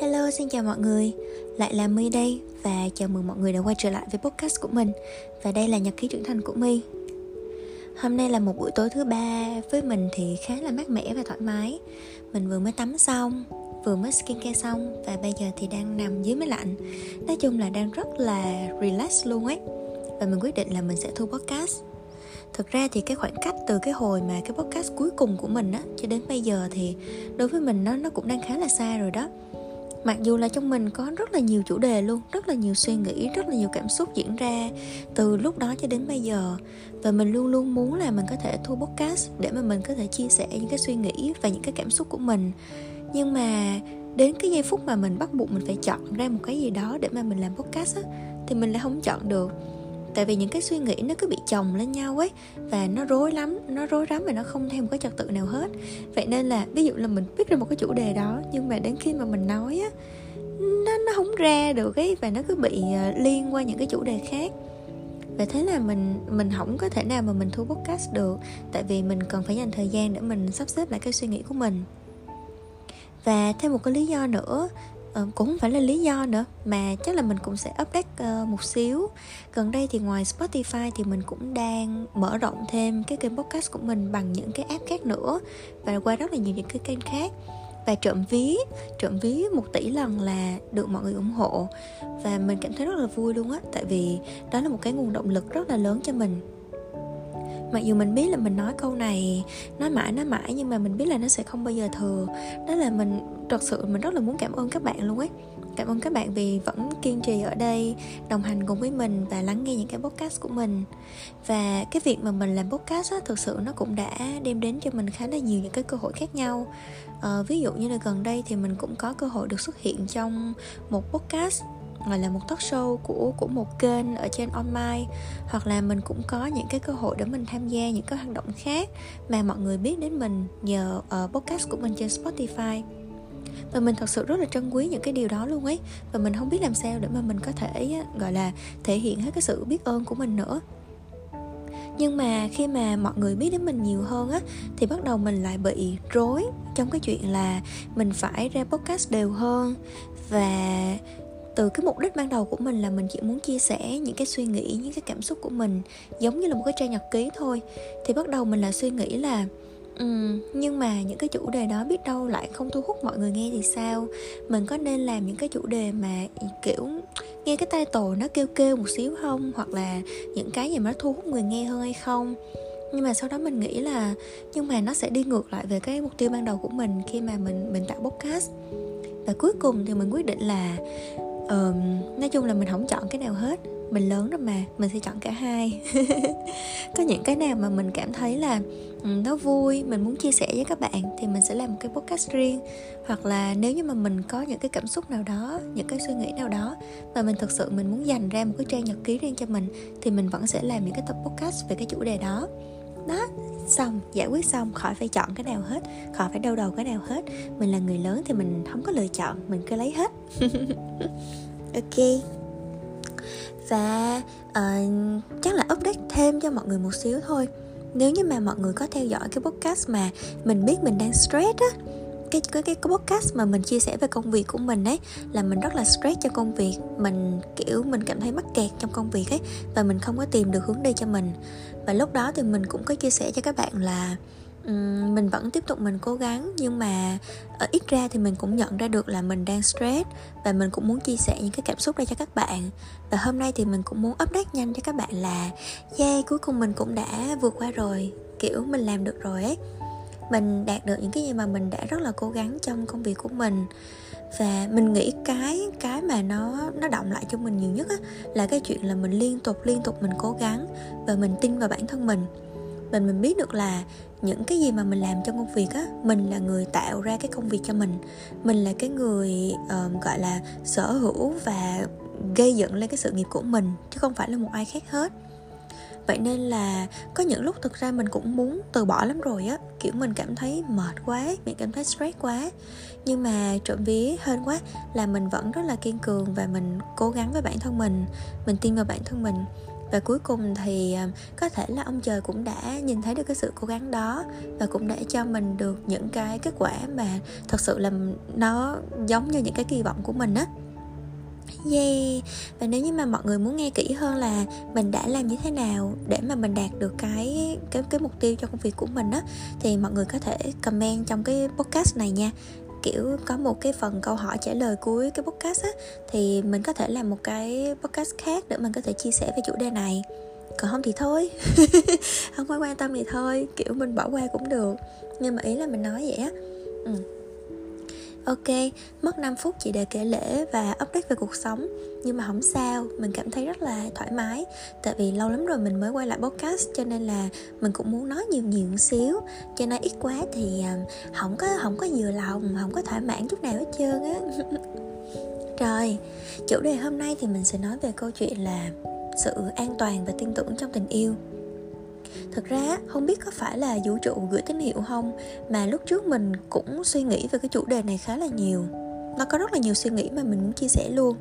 Hello, xin chào mọi người. Lại là My đây Và chào mừng mọi người đã quay trở lại với podcast của mình. Và đây là nhật ký trưởng thành của My. Hôm nay là một buổi tối thứ ba. Với mình thì khá là mát mẻ và thoải mái. Mình vừa mới tắm xong Vừa mới skincare xong Và bây giờ thì đang nằm dưới máy lạnh. Nói chung là đang rất là relax luôn ấy. Và mình quyết định là mình sẽ thu podcast. Thực ra thì cái khoảng cách từ cái hồi mà cái podcast cuối cùng của mình á cho đến bây giờ thì đối với mình nó nó cũng đang khá là xa rồi đó mặc dù là trong mình có rất là nhiều chủ đề luôn, rất là nhiều suy nghĩ, rất là nhiều cảm xúc diễn ra từ lúc đó cho đến bây giờ. Và mình luôn luôn muốn là mình có thể thu podcast để mà mình có thể chia sẻ những cái suy nghĩ và những cái cảm xúc của mình. Nhưng mà đến cái giây phút mà mình bắt buộc mình phải chọn ra một cái gì đó để mà mình làm podcast á, thì mình lại không chọn được tại vì những cái suy nghĩ nó cứ bị chồng lên nhau ấy, và nó rối lắm, nó rối rắm và nó không theo một cái trật tự nào hết. Vậy nên là, ví dụ là mình biết được một cái chủ đề đó, nhưng mà đến khi mà mình nói á, nó nó không ra được ấy, và nó cứ bị ờ, liên qua những cái chủ đề khác. Và thế là mình mình không có thể nào mà mình thu podcast được, tại vì mình cần phải dành thời gian để mình sắp xếp lại cái suy nghĩ của mình. Và thêm một cái lý do nữa uh, cũng không phải là lý do nữa mà chắc là mình cũng sẽ update uh, một xíu. Gần đây thì ngoài Spotify thì mình cũng đang mở rộng thêm cái kênh podcast của mình bằng những cái app khác nữa và qua rất là nhiều những cái kênh khác. Và trộm ví trộm ví một tỷ lần là được mọi người ủng hộ và mình cảm thấy rất là vui luôn á tại vì đó là một cái nguồn động lực rất là lớn cho mình. Mặc dù mình biết là mình nói câu này nói mãi nói mãi nhưng mà mình biết là nó sẽ không bao giờ thừa. Đó là mình thật sự mình rất là muốn cảm ơn các bạn luôn ấy. Cảm ơn các bạn vì vẫn kiên trì ở đây đồng hành cùng với mình và lắng nghe những cái podcast của mình. Và cái việc mà mình làm podcast á thực sự nó cũng đã đem đến cho mình khá là nhiều những cái cơ hội khác nhau. À, ví dụ như là gần đây thì mình cũng có cơ hội được xuất hiện trong một podcast gọi là một talk show của của một kênh ở trên online hoặc là mình cũng có những cái cơ hội để mình tham gia những cái hoạt động khác mà mọi người biết đến mình nhờ uh, podcast của mình trên Spotify và mình thật sự rất là trân quý những cái điều đó luôn ấy. Và mình không biết làm sao để mà mình có thể gọi là, thể hiện hết cái sự biết ơn của mình nữa. Nhưng mà khi mà mọi người biết đến mình nhiều hơn á, thì bắt đầu mình lại bị rối trong cái chuyện là mình phải ra podcast đều hơn. Và từ cái mục đích ban đầu của mình là mình chỉ muốn chia sẻ những cái suy nghĩ, những cái cảm xúc của mình giống như là một cái trang nhật ký thôi. Thì bắt đầu mình là suy nghĩ là Ừ, nhưng mà những cái chủ đề đó biết đâu lại không thu hút mọi người nghe thì sao? Mình có nên làm những cái chủ đề mà kiểu nghe cái title nó kêu kêu một xíu không? Hoặc là những cái gì mà nó thu hút người nghe hơn hay không? Nhưng mà sau đó mình nghĩ là nhưng mà nó sẽ đi ngược lại về cái mục tiêu ban đầu của mình khi mà mình mình tạo podcast. Và cuối cùng thì mình quyết định là uh, nói chung là mình không chọn cái nào hết. Mình lớn rồi mà mình sẽ chọn cả hai. Có những cái nào mà mình cảm thấy là um, nó vui mình muốn chia sẻ với các bạn thì mình sẽ làm một cái podcast riêng. Hoặc là nếu như mà mình có những cái cảm xúc nào đó những cái suy nghĩ nào đó mà mình thực sự mình muốn dành ra một cái trang nhật ký riêng cho mình thì mình vẫn sẽ làm những cái tập podcast về cái chủ đề đó. Đó xong giải quyết xong khỏi phải chọn cái nào hết khỏi phải đau đầu cái nào hết. Mình là người lớn thì mình không có lựa chọn mình cứ lấy hết. Ok. Và uh, chắc là update thêm cho mọi người một xíu thôi. Nếu như mà mọi người có theo dõi cái podcast mà mình biết mình đang stress á cái cái cái podcast mà mình chia sẻ về công việc của mình ấy là mình rất là stress cho công việc. Mình kiểu mình cảm thấy mắc kẹt trong công việc ấy và mình không có tìm được hướng đi cho mình. Và lúc đó thì mình cũng có chia sẻ cho các bạn là um, mình vẫn tiếp tục mình cố gắng nhưng mà ở ít ra thì mình cũng nhận ra được là mình đang stress và mình cũng muốn chia sẻ những cái cảm xúc đây cho các bạn. Và hôm nay thì mình cũng muốn update nhanh cho các bạn là yeah cuối cùng mình cũng đã vượt qua rồi kiểu mình làm được rồi ấy mình đạt được những cái gì mà mình đã rất là cố gắng trong công việc của mình. Và mình nghĩ cái cái mà nó nó động lại cho mình nhiều nhất á, là cái chuyện là mình liên tục liên tục mình cố gắng và mình tin vào bản thân mình. Và mình biết được là những cái gì mà mình làm trong công việc á mình là người tạo ra cái công việc cho mình. Mình là cái người uh, gọi là sở hữu và gây dựng lên cái sự nghiệp của mình chứ không phải là một ai khác hết vậy nên là có những lúc thực ra mình cũng muốn từ bỏ lắm rồi á. Kiểu, mình cảm thấy mệt quá, mình cảm thấy stress quá. Nhưng mà trộm vía hơn quá là mình vẫn rất là kiên cường và mình cố gắng với bản thân mình mình tin vào bản thân mình. Và cuối cùng thì à, có thể là ông trời cũng đã nhìn thấy được cái sự cố gắng đó và cũng đã cho mình được những cái kết quả mà thật sự là nó giống như những cái kỳ vọng của mình á. Yeah. Và nếu như mà mọi người muốn nghe kỹ hơn là Mình đã làm như thế nào Để mà mình đạt được cái cái cái mục tiêu cho công việc của mình á, Thì mọi người có thể comment trong cái podcast này nha. Kiểu có một cái phần câu hỏi trả lời cuối cái podcast á, thì mình có thể làm một cái podcast khác để mình có thể chia sẻ về chủ đề này. Còn không thì thôi. Không có quan tâm thì thôi. Kiểu mình bỏ qua cũng được. Nhưng mà ý là mình nói vậy á. Ừ. Ok, mất 5 phút chỉ để kể lễ và update về cuộc sống. Nhưng mà không sao, mình cảm thấy rất là thoải mái. Tại vì lâu lắm rồi mình mới quay lại podcast Cho nên là mình cũng muốn nói nhiều nhiều một xíu. Cho nên ít quá thì à, không có không có vừa lòng, không có thỏa mãn chút nào hết trơn á. Rồi, chủ đề hôm nay thì mình sẽ nói về câu chuyện là Sự an toàn và tin tưởng trong tình yêu thực ra không biết có phải là vũ trụ gửi tín hiệu không mà lúc trước mình cũng suy nghĩ về cái chủ đề này khá là nhiều. Nó có rất là nhiều suy nghĩ mà mình muốn chia sẻ luôn.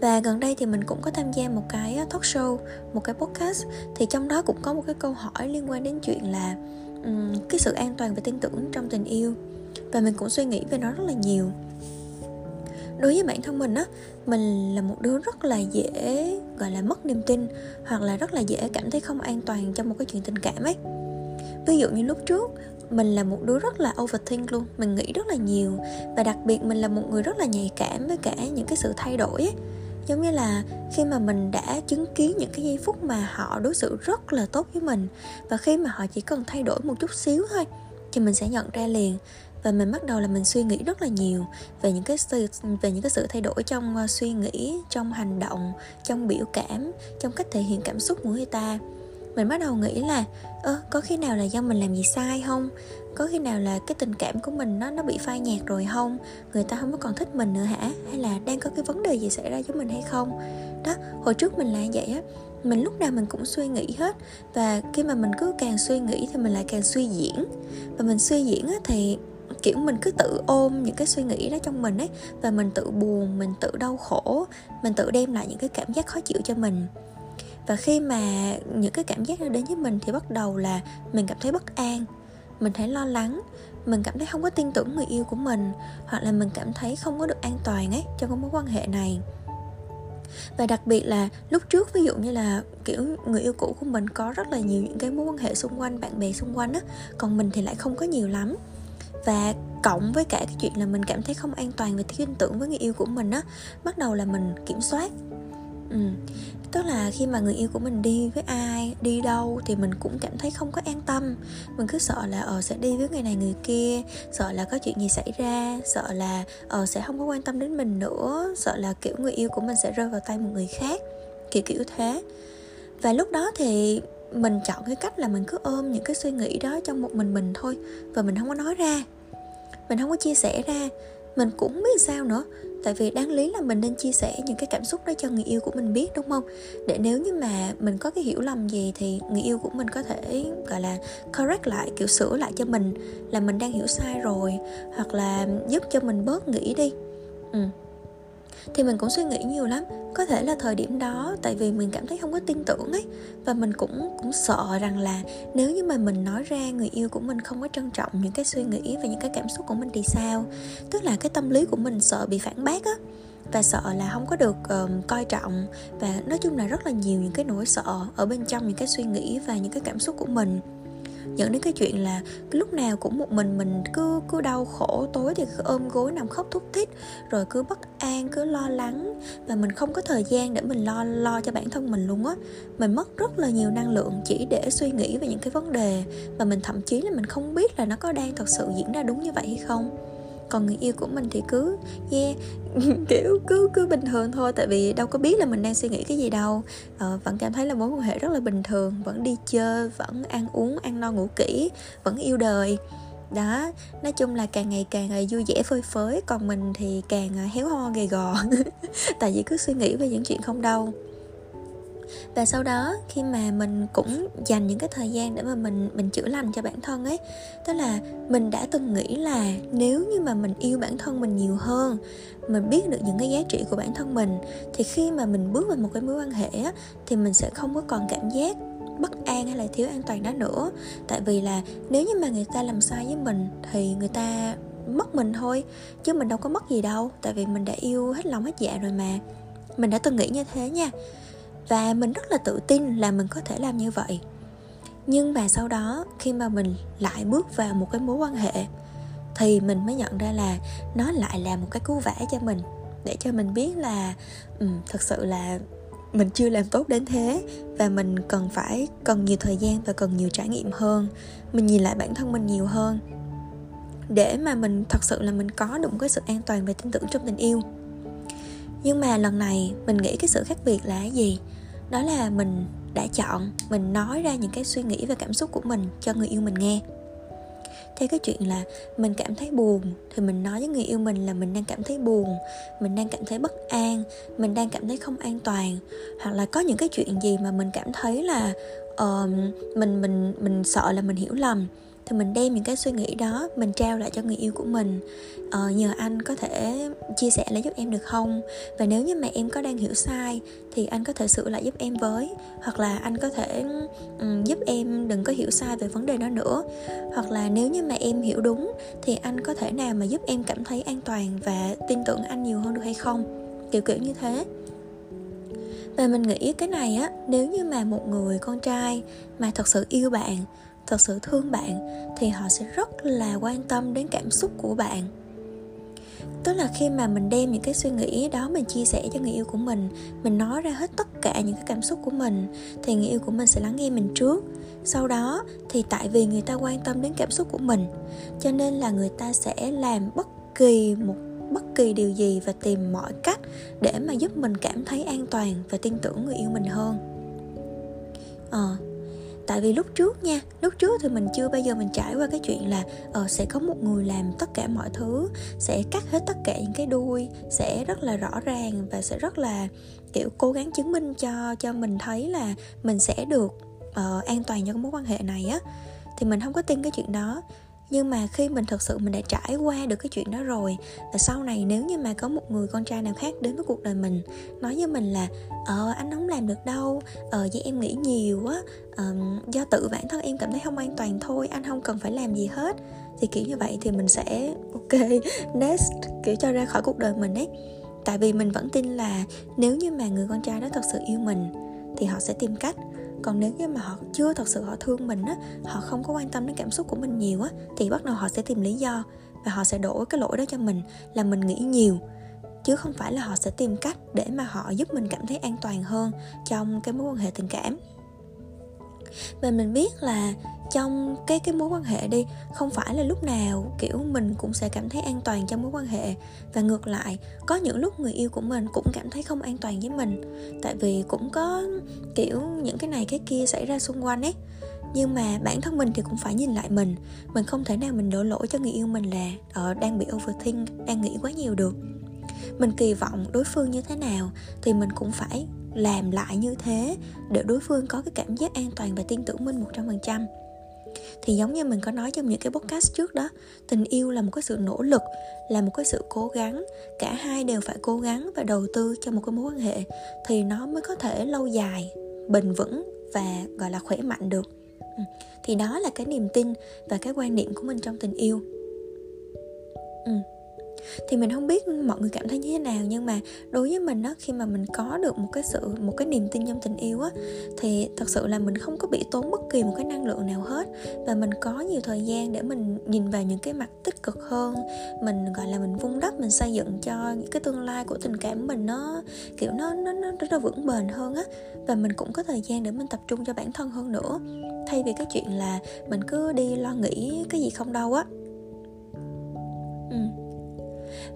Và gần đây thì mình cũng có tham gia một cái ờ, talk show một cái podcast thì trong đó cũng có một cái câu hỏi liên quan đến chuyện là um, cái sự an toàn và tin tưởng trong tình yêu. Và mình cũng suy nghĩ về nó rất là nhiều đối với bản thân mình á, mình là một đứa rất là dễ, gọi là, mất niềm tin hoặc là rất là dễ cảm thấy không an toàn trong một cái chuyện tình cảm ấy. Ví dụ như lúc trước, mình là một đứa rất là overthink luôn, mình nghĩ rất là nhiều và đặc biệt mình là một người rất là nhạy cảm với cả những cái sự thay đổi ấy. Giống như là khi mà mình đã chứng kiến những cái giây phút mà họ đối xử rất là tốt với mình và khi mà họ chỉ cần thay đổi một chút xíu thôi thì mình sẽ nhận ra liền và mình bắt đầu là mình suy nghĩ rất là nhiều về những cái sự về những cái sự thay đổi trong ờ, suy nghĩ trong hành động trong biểu cảm trong cách thể hiện cảm xúc của người ta. Mình bắt đầu nghĩ là ơ có khi nào là do mình làm gì sai không? Có khi nào là cái tình cảm của mình nó nó bị phai nhạt rồi không? Người ta không có còn thích mình nữa hả? Hay là đang có cái vấn đề gì xảy ra với mình hay không? Đó hồi trước mình là vậy á. Mình lúc nào mình cũng suy nghĩ hết và khi mà mình cứ càng suy nghĩ thì mình lại càng suy diễn. Và mình suy diễn á, thì kiểu, mình cứ tự ôm những cái suy nghĩ đó trong mình ấy, và mình tự buồn, mình tự đau khổ, mình tự đem lại những cái cảm giác khó chịu cho mình. Và khi mà những cái cảm giác đó đến với mình thì bắt đầu là mình cảm thấy bất an, mình thấy lo lắng, mình cảm thấy không có tin tưởng người yêu của mình, hoặc là mình cảm thấy không có được an toàn ấy trong cái mối quan hệ này. Và đặc biệt là lúc trước, ví dụ như là, kiểu, người yêu cũ của mình có rất là nhiều những cái mối quan hệ xung quanh, bạn bè xung quanh á, còn mình thì lại không có nhiều lắm và cộng với cả cái chuyện là mình cảm thấy không an toàn và thiếu tin tưởng với người yêu của mình á, bắt đầu là mình kiểm soát ừ. tức là khi mà người yêu của mình đi với ai, đi đâu thì mình cũng cảm thấy không có an tâm mình cứ sợ là ờ sẽ đi với người này người kia, sợ là có chuyện gì xảy ra, sợ là ờ sẽ không có quan tâm đến mình nữa, sợ là, kiểu, người yêu của mình sẽ rơi vào tay một người khác, kiểu kiểu thế và lúc đó thì mình chọn cái cách là mình cứ ôm những cái suy nghĩ đó trong một mình mình thôi và mình không có nói ra. Mình không có chia sẻ ra. Mình cũng biết sao nữa, tại vì đáng lý là mình nên chia sẻ những cái cảm xúc đó cho người yêu của mình biết, đúng không? Để nếu như mà mình có cái hiểu lầm gì thì người yêu của mình có thể, gọi là, correct lại, kiểu sửa lại cho mình là mình đang hiểu sai rồi, hoặc là giúp cho mình bớt nghĩ đi. Ừ thì mình cũng suy nghĩ nhiều lắm. Có thể là thời điểm đó tại vì mình cảm thấy không có tin tưởng ấy. Và mình cũng cũng sợ rằng là nếu như mà mình nói ra người yêu của mình không có trân trọng những cái suy nghĩ và những cái cảm xúc của mình thì sao? Tức là cái tâm lý của mình sợ bị phản bác á. Và sợ là không có được um, coi trọng. Và nói chung là rất là nhiều những cái nỗi sợ ở bên trong những cái suy nghĩ và những cái cảm xúc của mình dẫn đến cái chuyện là lúc nào cũng một mình mình cứ cứ đau khổ, tối thì cứ ôm gối nằm khóc thút thít, rồi cứ bất an, cứ lo lắng và mình không có thời gian để mình lo lo cho bản thân mình luôn á. Mình mất rất là nhiều năng lượng chỉ để suy nghĩ về những cái vấn đề và mình thậm chí là mình không biết là nó có đang thật sự diễn ra đúng như vậy hay không còn người yêu của mình thì cứ yeah kiểu cứ cứ bình thường thôi tại vì đâu có biết là mình đang suy nghĩ cái gì đâu. Ờ, vẫn cảm thấy là mối quan hệ rất là bình thường vẫn đi chơi vẫn ăn uống ăn no ngủ kỹ vẫn yêu đời. Đó nói chung là càng ngày càng à, vui vẻ phơi phới còn mình thì càng à, héo ho gầy gò. Tại vì cứ suy nghĩ về những chuyện không đâu và sau đó khi mà mình cũng dành những cái thời gian để mà mình mình chữa lành cho bản thân ấy tức là mình đã từng nghĩ là nếu như mà mình yêu bản thân mình nhiều hơn mình biết được những cái giá trị của bản thân mình thì khi mà mình bước vào một cái mối quan hệ á, thì mình sẽ không có còn cảm giác bất an hay là thiếu an toàn đó nữa. Tại vì là nếu như mà người ta làm sai với mình thì người ta mất mình thôi chứ mình đâu có mất gì đâu tại vì mình đã yêu hết lòng hết dạ rồi mà. Mình đã từng nghĩ như thế nha và mình rất là tự tin là mình có thể làm như vậy. Nhưng mà sau đó khi mà mình lại bước vào một cái mối quan hệ thì mình mới nhận ra là nó lại là một cái cú vã cho mình. Để cho mình biết là um, thật sự là mình chưa làm tốt đến thế và mình cần phải cần nhiều thời gian và cần nhiều trải nghiệm hơn. Mình nhìn lại bản thân mình nhiều hơn. Để mà mình thật sự là mình có được một cái sự an toàn và tin tưởng trong tình yêu nhưng mà lần này mình nghĩ cái sự khác biệt là cái gì? Đó là mình đã chọn mình nói ra những cái suy nghĩ và cảm xúc của mình cho người yêu mình nghe. Theo cái chuyện là mình cảm thấy buồn thì mình nói với người yêu mình là mình đang cảm thấy buồn mình đang cảm thấy bất an mình đang cảm thấy không an toàn. Hoặc là có những cái chuyện gì mà mình cảm thấy là uh, mình mình mình sợ là mình hiểu lầm thì mình đem những cái suy nghĩ đó mình trao lại cho người yêu của mình. Ờ, nhờ anh có thể chia sẻ lại giúp em được không? Và nếu như mà em có đang hiểu sai thì anh có thể sửa lại giúp em với. Hoặc là anh có thể um, giúp em đừng có hiểu sai về vấn đề đó nữa. Hoặc là nếu như mà em hiểu đúng thì anh có thể nào mà giúp em cảm thấy an toàn và tin tưởng anh nhiều hơn được hay không? Kiểu kiểu như thế. Và mình nghĩ cái này á nếu như mà một người con trai mà thật sự yêu bạn thật sự thương bạn, thì họ sẽ rất là quan tâm đến cảm xúc của bạn. Tức là khi mà mình đem những cái suy nghĩ đó mình chia sẻ cho người yêu của mình mình nói ra hết tất cả những cái cảm xúc của mình, thì người yêu của mình sẽ lắng nghe mình trước. Sau đó thì tại vì người ta quan tâm đến cảm xúc của mình, cho nên là người ta sẽ làm bất kỳ một, bất kỳ điều gì và tìm mọi cách để mà giúp mình cảm thấy an toàn và tin tưởng người yêu mình hơn. Ờ tại vì lúc trước nha lúc trước thì mình chưa bao giờ mình trải qua cái chuyện là ờ sẽ có một người làm tất cả mọi thứ sẽ cắt hết tất cả những cái đuôi sẽ rất là rõ ràng và sẽ rất là kiểu cố gắng chứng minh cho cho mình thấy là mình sẽ được uh, an toàn cho cái mối quan hệ này á. Thì mình không có tin cái chuyện đó nhưng mà khi mình thật sự mình đã trải qua được cái chuyện đó rồi và sau này nếu như mà có một người con trai nào khác đến với cuộc đời mình nói với mình là ờ anh không làm được đâu ờ vậy em nghĩ nhiều á ờ, do tự bản thân em cảm thấy không an toàn thôi anh không cần phải làm gì hết. Thì kiểu như vậy thì mình sẽ ok next kiểu cho ra khỏi cuộc đời mình ấy. Tại vì mình vẫn tin là nếu như mà người con trai đó thật sự yêu mình thì họ sẽ tìm cách còn nếu như mà họ chưa thật sự họ thương mình á, họ không có quan tâm đến cảm xúc của mình nhiều á, thì bắt đầu họ sẽ tìm lý do và họ sẽ đổ cái lỗi đó cho mình, là mình nghĩ nhiều. Chứ không phải là họ sẽ tìm cách để mà họ giúp mình cảm thấy an toàn hơn trong cái mối quan hệ tình cảm và mình biết là trong cái cái mối quan hệ đi không phải là lúc nào kiểu mình cũng sẽ cảm thấy an toàn trong mối quan hệ. Và ngược lại có những lúc người yêu của mình cũng cảm thấy không an toàn với mình. Tại vì cũng có kiểu những cái này cái kia xảy ra xung quanh ấy. Nhưng mà bản thân mình thì cũng phải nhìn lại mình. Mình không thể nào mình đổ lỗi cho người yêu mình là uh, đang bị overthink đang nghĩ quá nhiều được. Mình kỳ vọng đối phương như thế nào thì mình cũng phải làm lại như thế để đối phương có cái cảm giác an toàn và tin tưởng mình một trăm phần trăm. Thì giống như mình có nói trong những cái podcast trước đó, tình yêu là một cái sự nỗ lực, là một cái sự cố gắng. Cả hai đều phải cố gắng và đầu tư cho một cái mối quan hệ thì nó mới có thể lâu dài, bền vững và, gọi là, khỏe mạnh được. Ừ, thì đó là cái niềm tin và cái quan niệm của mình trong tình yêu. Ừ thì mình không biết mọi người cảm thấy như thế nào, nhưng mà đối với mình á, khi mà mình có được một cái sự, một cái niềm tin trong tình yêu á, thì thật sự là mình không có bị tốn bất kỳ một cái năng lượng nào hết. Và mình có nhiều thời gian để mình nhìn vào những cái mặt tích cực hơn, mình, gọi là, mình vun đắp, mình xây dựng cho những cái tương lai của tình cảm mình nó, kiểu, nó nó nó rất là vững bền hơn á. Và mình cũng có thời gian để mình tập trung cho bản thân hơn nữa. Thay vì cái chuyện là mình cứ đi lo nghĩ cái gì không đâu á. Ừ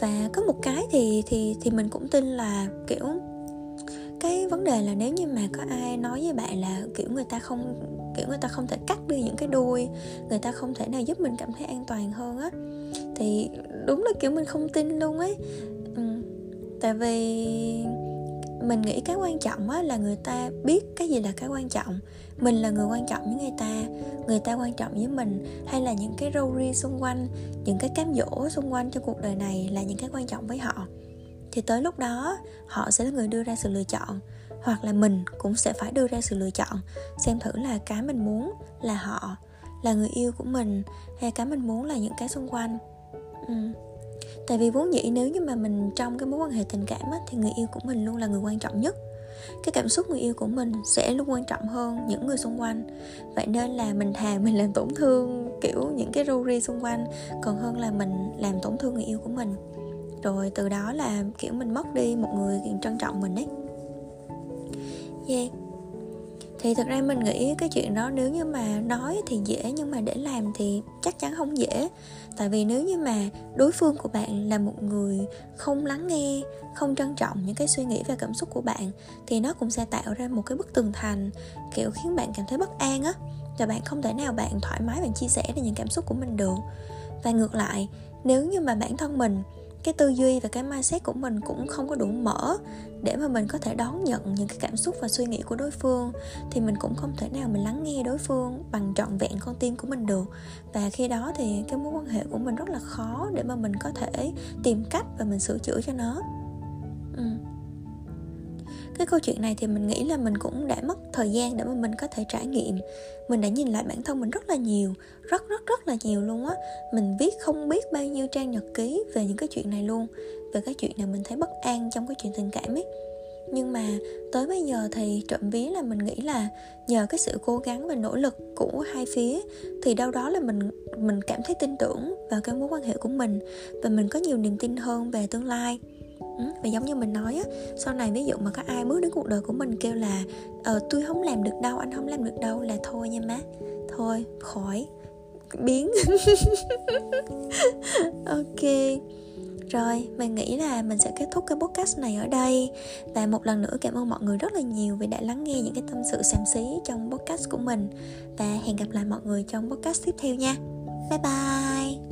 và có một cái thì thì thì mình cũng tin là, kiểu, cái vấn đề là nếu như mà có ai nói với bạn là, kiểu, người ta không, kiểu, người ta không thể cắt đi những cái đuôi, người ta không thể nào giúp mình cảm thấy an toàn hơn á, thì đúng là kiểu mình không tin luôn ấy ừ. tại vì mình nghĩ cái quan trọng á là người ta biết cái gì là cái quan trọng. Mình là người quan trọng với người ta người ta quan trọng với mình, hay là những cái râu ri xung quanh, những cái cám dỗ xung quanh trong cuộc đời này là những cái quan trọng với họ. Thì tới lúc đó, họ sẽ là người đưa ra sự lựa chọn, hoặc là mình cũng sẽ phải đưa ra sự lựa chọn, xem thử là cái mình muốn là họ, là người yêu của mình, hay cái mình muốn là những cái xung quanh. Ừ tại vì vốn dĩ nếu như mà mình trong cái mối quan hệ tình cảm á, thì người yêu của mình luôn là người quan trọng nhất. Cái cảm xúc người yêu của mình sẽ luôn quan trọng hơn những người xung quanh. Vậy nên là mình thà mình làm tổn thương kiểu những cái râu ri xung quanh còn hơn là mình làm tổn thương người yêu của mình. Rồi từ đó là kiểu mình mất đi một người trân trọng mình ấy. Yeah thì thật ra mình nghĩ cái chuyện đó nếu như mà nói thì dễ, nhưng mà để làm thì chắc chắn không dễ. Tại vì nếu như mà đối phương của bạn là một người không lắng nghe, không trân trọng những cái suy nghĩ và cảm xúc của bạn, thì nó cũng sẽ tạo ra một cái bức tường thành, kiểu, khiến bạn cảm thấy bất an á. Và bạn không thể nào bạn thoải mái bạn chia sẻ được những cảm xúc của mình được. Và ngược lại, nếu như mà bản thân mình cái tư duy và cái mindset của mình cũng không có đủ mở để mà mình có thể đón nhận những cái cảm xúc và suy nghĩ của đối phương, thì mình cũng không thể nào mình lắng nghe đối phương bằng trọn vẹn con tim của mình được. Và khi đó thì cái mối quan hệ của mình rất là khó để mà mình có thể tìm cách và mình sửa chữa cho nó cái câu chuyện này thì mình nghĩ là mình cũng đã mất thời gian để mà mình có thể trải nghiệm. Mình đã nhìn lại bản thân mình rất là nhiều, rất rất rất là nhiều luôn á. Mình viết không biết bao nhiêu trang nhật ký về những cái chuyện này luôn, về cái chuyện này mình thấy bất an trong cái chuyện tình cảm ấy. Nhưng mà tới bây giờ thì trộm ví là mình nghĩ là nhờ cái sự cố gắng và nỗ lực của hai phía thì đâu đó là mình mình cảm thấy tin tưởng vào cái mối quan hệ của mình và mình có nhiều niềm tin hơn về tương lai. Ừ, và giống như mình nói á sau này ví dụ mà có ai bước đến cuộc đời của mình kêu là ờ tôi không làm được đâu anh không làm được đâu là thôi nha má. Thôi khỏi. Biến. Ok. Rồi mình nghĩ là mình sẽ kết thúc cái podcast này ở đây. Và một lần nữa cảm ơn mọi người rất là nhiều vì đã lắng nghe những cái tâm sự sàm xí trong podcast của mình. Và hẹn gặp lại mọi người trong podcast tiếp theo nha. Bye bye.